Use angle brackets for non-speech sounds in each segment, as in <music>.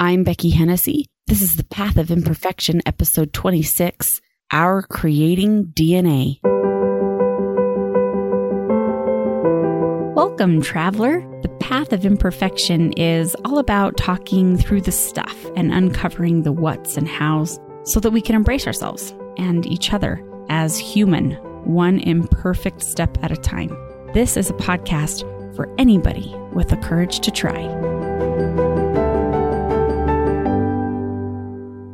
I'm Becky Hennessy. This is The Path of Imperfection, episode 26 Our Creating DNA. Welcome, traveler. The Path of Imperfection is all about talking through the stuff and uncovering the whats and hows so that we can embrace ourselves and each other as human, one imperfect step at a time. This is a podcast for anybody with the courage to try.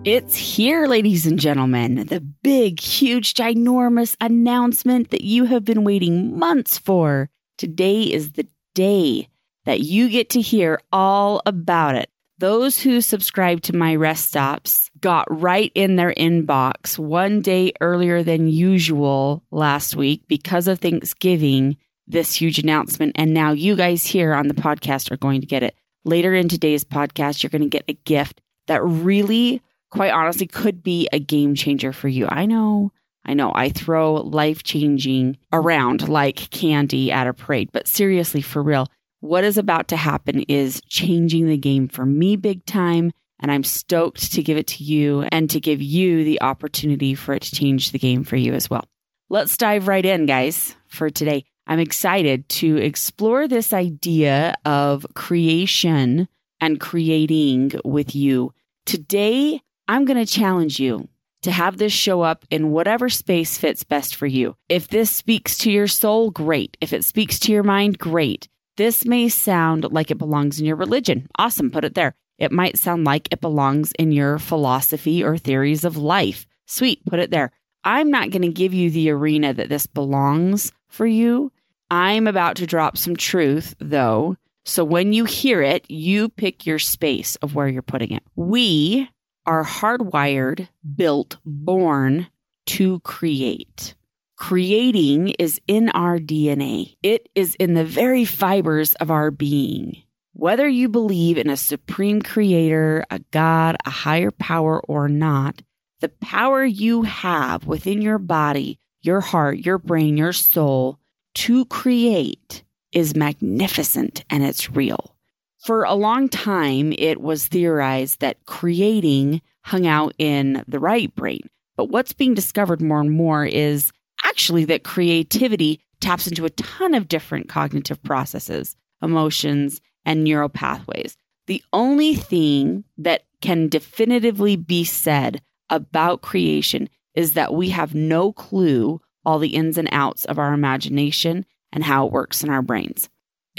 It's here, ladies and gentlemen. The big, huge, ginormous announcement that you have been waiting months for. Today is the day that you get to hear all about it. Those who subscribe to my rest stops got right in their inbox one day earlier than usual last week because of Thanksgiving, this huge announcement. And now you guys here on the podcast are going to get it. Later in today's podcast, you're going to get a gift that really, quite honestly, could be a game changer for you. I know. I know I throw life changing around like candy at a parade, but seriously, for real, what is about to happen is changing the game for me big time. And I'm stoked to give it to you and to give you the opportunity for it to change the game for you as well. Let's dive right in, guys, for today. I'm excited to explore this idea of creation and creating with you. Today, I'm going to challenge you to have this show up in whatever space fits best for you. If this speaks to your soul, great. If it speaks to your mind, great. This may sound like it belongs in your religion. Awesome, put it there. It might sound like it belongs in your philosophy or theories of life. Sweet, put it there. I'm not going to give you the arena that this belongs for you. I'm about to drop some truth, though. So when you hear it, you pick your space of where you're putting it. We are hardwired, built, born to create. Creating is in our DNA. It is in the very fibers of our being. Whether you believe in a supreme creator, a God, a higher power, or not, the power you have within your body, your heart, your brain, your soul to create is magnificent and it's real. For a long time, it was theorized that creating hung out in the right brain. But what's being discovered more and more is actually that creativity taps into a ton of different cognitive processes, emotions, and neural pathways. The only thing that can definitively be said about creation is that we have no clue all the ins and outs of our imagination and how it works in our brains.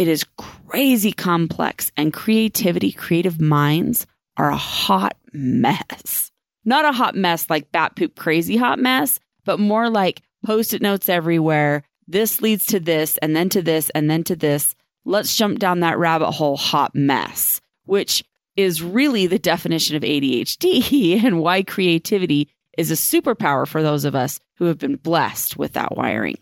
It is crazy complex, and creativity, creative minds are a hot mess. Not a hot mess like bat poop crazy hot mess, but more like post it notes everywhere. This leads to this, and then to this, and then to this. Let's jump down that rabbit hole hot mess, which is really the definition of ADHD <laughs> and why creativity is a superpower for those of us who have been blessed with that wiring.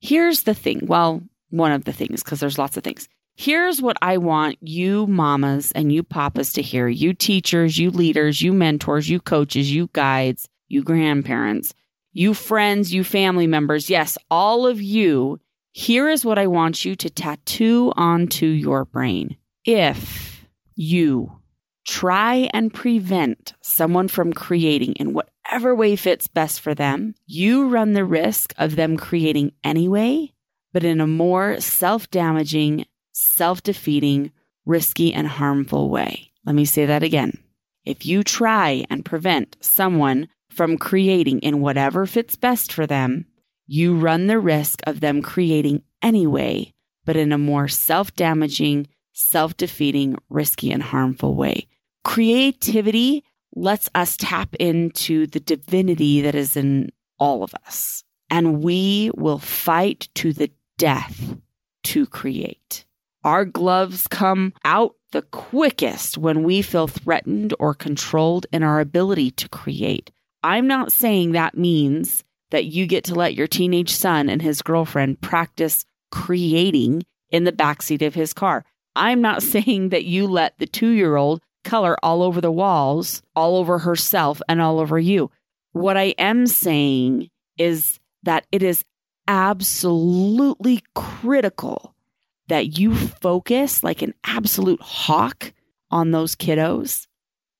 Here's the thing. Well, one of the things, because there's lots of things. Here's what I want you mamas and you papas to hear, you teachers, you leaders, you mentors, you coaches, you guides, you grandparents, you friends, you family members. Yes, all of you. Here is what I want you to tattoo onto your brain. If you try and prevent someone from creating in whatever way fits best for them, you run the risk of them creating anyway but in a more self damaging, self defeating, risky, and harmful way. Let me say that again. If you try and prevent someone from creating in whatever fits best for them, you run the risk of them creating anyway, but in a more self damaging, self defeating, risky, and harmful way. Creativity lets us tap into the divinity that is in all of us. And we will fight to the death to create. Our gloves come out the quickest when we feel threatened or controlled in our ability to create. I'm not saying that means that you get to let your teenage son and his girlfriend practice creating in the backseat of his car. I'm not <laughs> saying that you let the two year old color all over the walls, all over herself, and all over you. What I am saying is that it is absolutely critical that you focus like an absolute hawk on those kiddos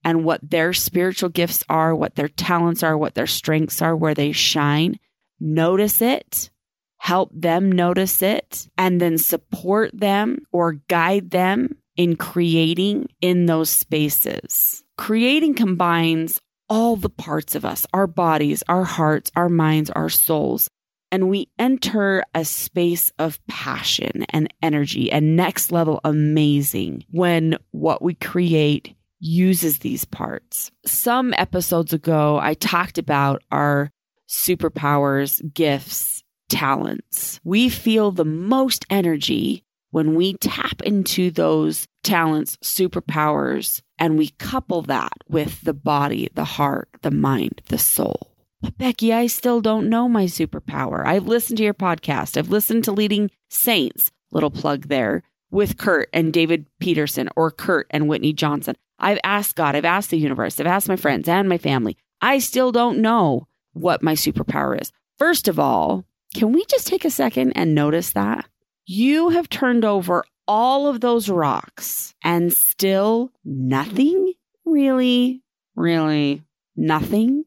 and what their spiritual gifts are, what their talents are, what their strengths are, where they shine. Notice it, help them notice it, and then support them or guide them in creating in those spaces. Creating combines all the parts of us, our bodies, our hearts, our minds, our souls. And we enter a space of passion and energy and next level amazing when what we create uses these parts. Some episodes ago, I talked about our superpowers, gifts, talents. We feel the most energy when we tap into those talents, superpowers, and we couple that with the body, the heart, the mind, the soul. But Becky, I still don't know my superpower. I've listened to your podcast. I've listened to Leading Saints, little plug there, with Kurt and David Peterson or Kurt and Whitney Johnson. I've asked God, I've asked the universe, I've asked my friends and my family. I still don't know what my superpower is. First of all, can we just take a second and notice that? You have turned over all of those rocks and still nothing? Really? Really? Nothing?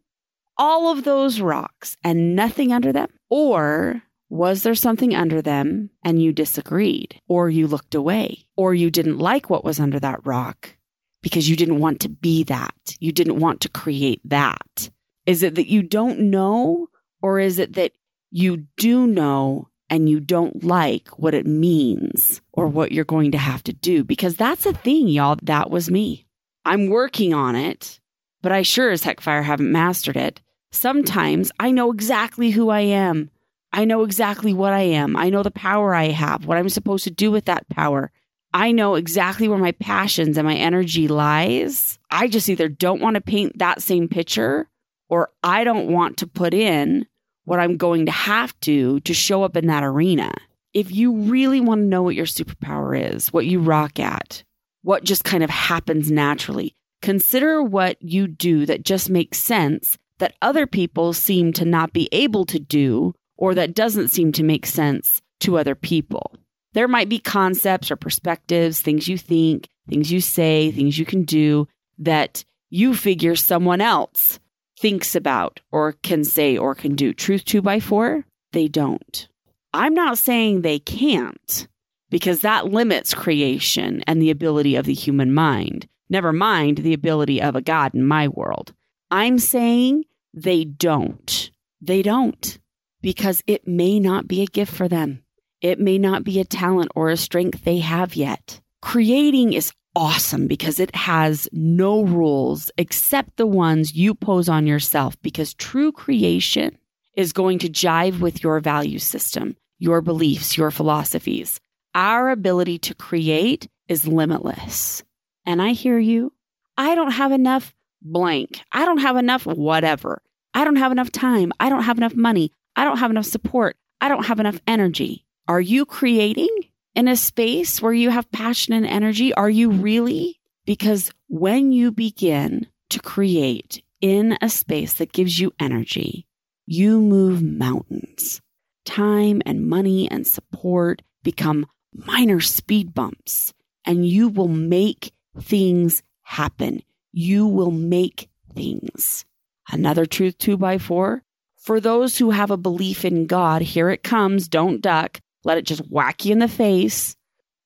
All of those rocks and nothing under them? Or was there something under them and you disagreed? Or you looked away? Or you didn't like what was under that rock because you didn't want to be that? You didn't want to create that? Is it that you don't know? Or is it that you do know and you don't like what it means or what you're going to have to do. Because that's the thing, y'all. That was me. I'm working on it, but I sure as heck fire haven't mastered it. Sometimes I know exactly who I am. I know exactly what I am. I know the power I have, what I'm supposed to do with that power. I know exactly where my passions and my energy lies. I just either don't want to paint that same picture or I don't want to put in what I'm going to have to to show up in that arena. If you really want to know what your superpower is, what you rock at, what just kind of happens naturally, consider what you do that just makes sense that other people seem to not be able to do or that doesn't seem to make sense to other people. There might be concepts or perspectives, things you think, things you say, things you can do that you figure someone else thinks about or can say or can do. Truth two by four, they don't. I'm not saying they can't because that limits creation and the ability of the human mind. Never mind the ability of a God in my world. I'm saying they don't. They don't because it may not be a gift for them. It may not be a talent or a strength they have yet. Creating is awesome because it has no rules except the ones you pose on yourself because true creation is going to jive with your value system, your beliefs, your philosophies. Our ability to create is limitless. And I hear you. I don't have enough blank. I don't have enough whatever. I don't have enough time. I don't have enough money. I don't have enough support. I don't have enough energy. Are you creating? in a space where you have passion and energy? Are you really? Because when you begin to create in a space that gives you energy, you move mountains. Time and money and support become minor speed bumps, and you will make things happen. You will make things. Another truth two by four. For those who have a belief in God, here it comes. Don't duck let it just whack you in the face.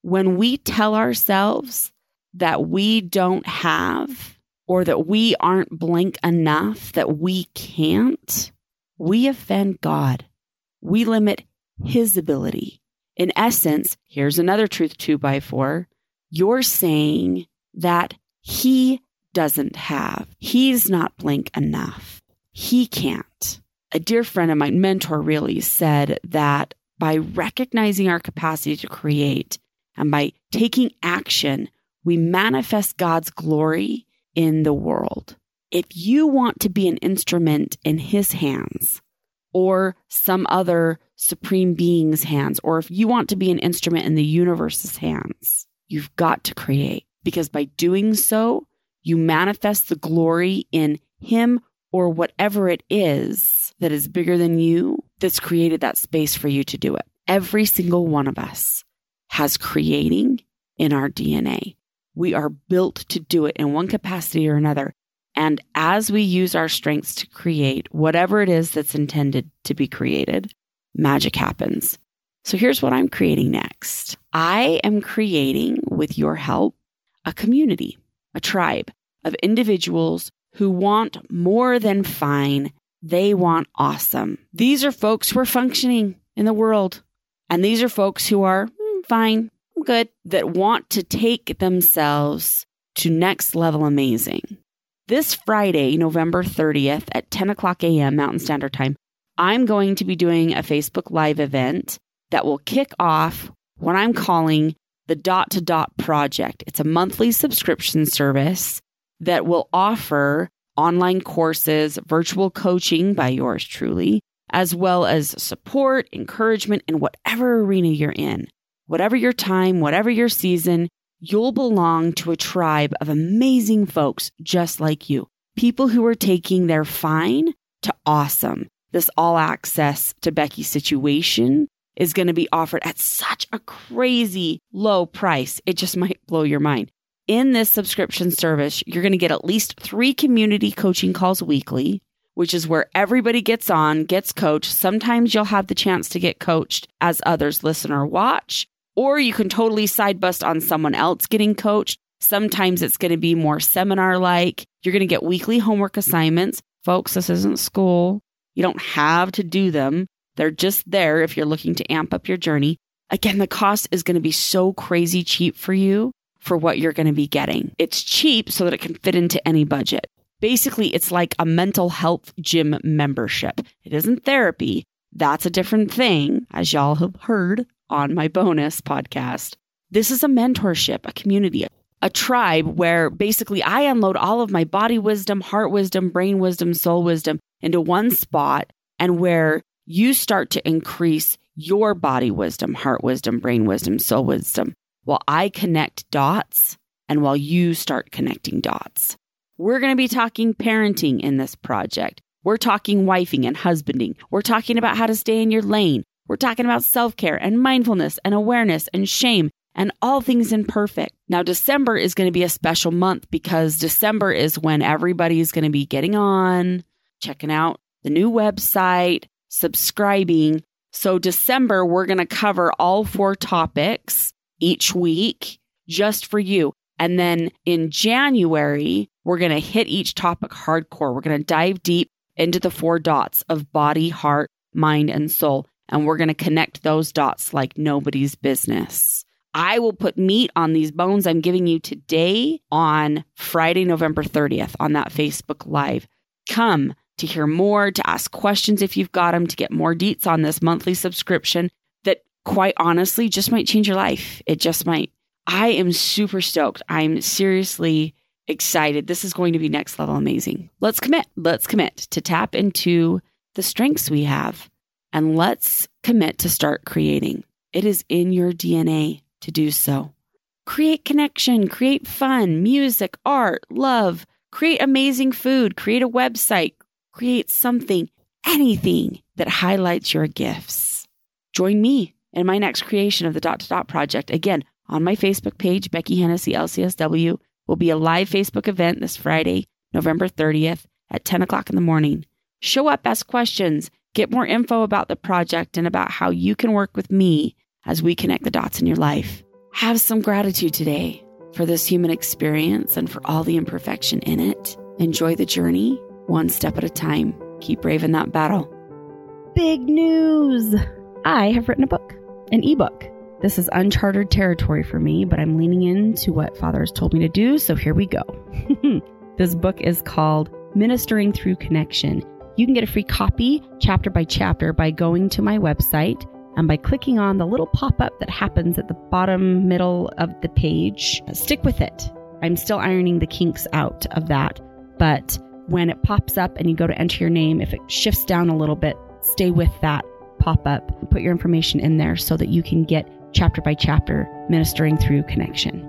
When we tell ourselves that we don't have or that we aren't blank enough, that we can't, we offend God. We limit his ability. In essence, here's another truth two by four. You're saying that he doesn't have, he's not blank enough. He can't. A dear friend of mine, mentor really, said that by recognizing our capacity to create and by taking action, we manifest God's glory in the world. If you want to be an instrument in His hands or some other supreme being's hands, or if you want to be an instrument in the universe's hands, you've got to create because by doing so, you manifest the glory in Him or whatever it is that is bigger than you that's created that space for you to do it. Every single one of us has creating in our DNA. We are built to do it in one capacity or another. And as we use our strengths to create whatever it is that's intended to be created, magic happens. So here's what I'm creating next I am creating, with your help, a community, a tribe of individuals who want more than fine. They want awesome. These are folks who are functioning in the world. And these are folks who are mm, fine, good, that want to take themselves to next level amazing. This Friday, November 30th at 10 o'clock a.m. Mountain Standard Time, I'm going to be doing a Facebook Live event that will kick off what I'm calling the Dot to Dot Project. It's a monthly subscription service that will offer online courses, virtual coaching by yours truly, as well as support, encouragement in whatever arena you're in. Whatever your time, whatever your season, you'll belong to a tribe of amazing folks just like you. People who are taking their fine to awesome. This all access to Becky situation is going to be offered at such a crazy low price. It just might blow your mind. In this subscription service, you're going to get at least three community coaching calls weekly, which is where everybody gets on, gets coached. Sometimes you'll have the chance to get coached as others listen or watch or you can totally side bust on someone else getting coached. Sometimes it's going to be more seminar like. You're going to get weekly homework assignments. Folks, this isn't school. You don't have to do them. They're just there if you're looking to amp up your journey. Again, the cost is going to be so crazy cheap for you for what you're going to be getting. It's cheap so that it can fit into any budget. Basically, it's like a mental health gym membership. It isn't therapy. That's a different thing, as y'all have heard on my bonus podcast. This is a mentorship, a community, a tribe where basically I unload all of my body wisdom, heart wisdom, brain wisdom, soul wisdom into one spot and where you start to increase your body wisdom, heart wisdom, brain wisdom, soul wisdom while I connect dots and while you start connecting dots. We're going to be talking parenting in this project. We're talking wifing and husbanding. We're talking about how to stay in your lane. We're talking about self care and mindfulness and awareness and shame and all things imperfect. Now, December is going to be a special month because December is when everybody's going to be getting on, checking out the new website, subscribing. So, December, we're going to cover all four topics each week just for you. And then in January, we're going to hit each topic hardcore. We're going to dive deep into the four dots of body, heart, mind, and soul and we're going to connect those dots like nobody's business. I will put meat on these bones I'm giving you today on Friday, November 30th on that Facebook Live. Come to hear more, to ask questions if you've got them, to get more deets on this monthly subscription quite honestly just might change your life. It just might. I am super stoked. I'm seriously excited. This is going to be next level amazing. Let's commit. Let's commit to tap into the strengths we have and let's commit to start creating. It is in your DNA to do so. Create connection, create fun, music, art, love, create amazing food, create a website, create something, anything that highlights your gifts. Join me in my next creation of the Dot to Dot project. Again, on my Facebook page, Becky Hennessy LCSW, will be a live Facebook event this Friday, November 30th at 10 o'clock in the morning. Show up, ask questions, Get more info about the project and about how you can work with me as we connect the dots in your life. Have some gratitude today for this human experience and for all the imperfection in it. Enjoy the journey one step at a time. Keep braving that battle. Big news! I have written a book, an ebook. This is uncharted territory for me, but I'm leaning into what Father has told me to do, so here we go. <laughs> this book is called Ministering Through Connection you can get a free copy, chapter by chapter, by going to my website and by clicking on the little pop up that happens at the bottom middle of the page. Stick with it. I'm still ironing the kinks out of that. But when it pops up and you go to enter your name, if it shifts down a little bit, stay with that pop up. Put your information in there so that you can get chapter by chapter ministering through connection.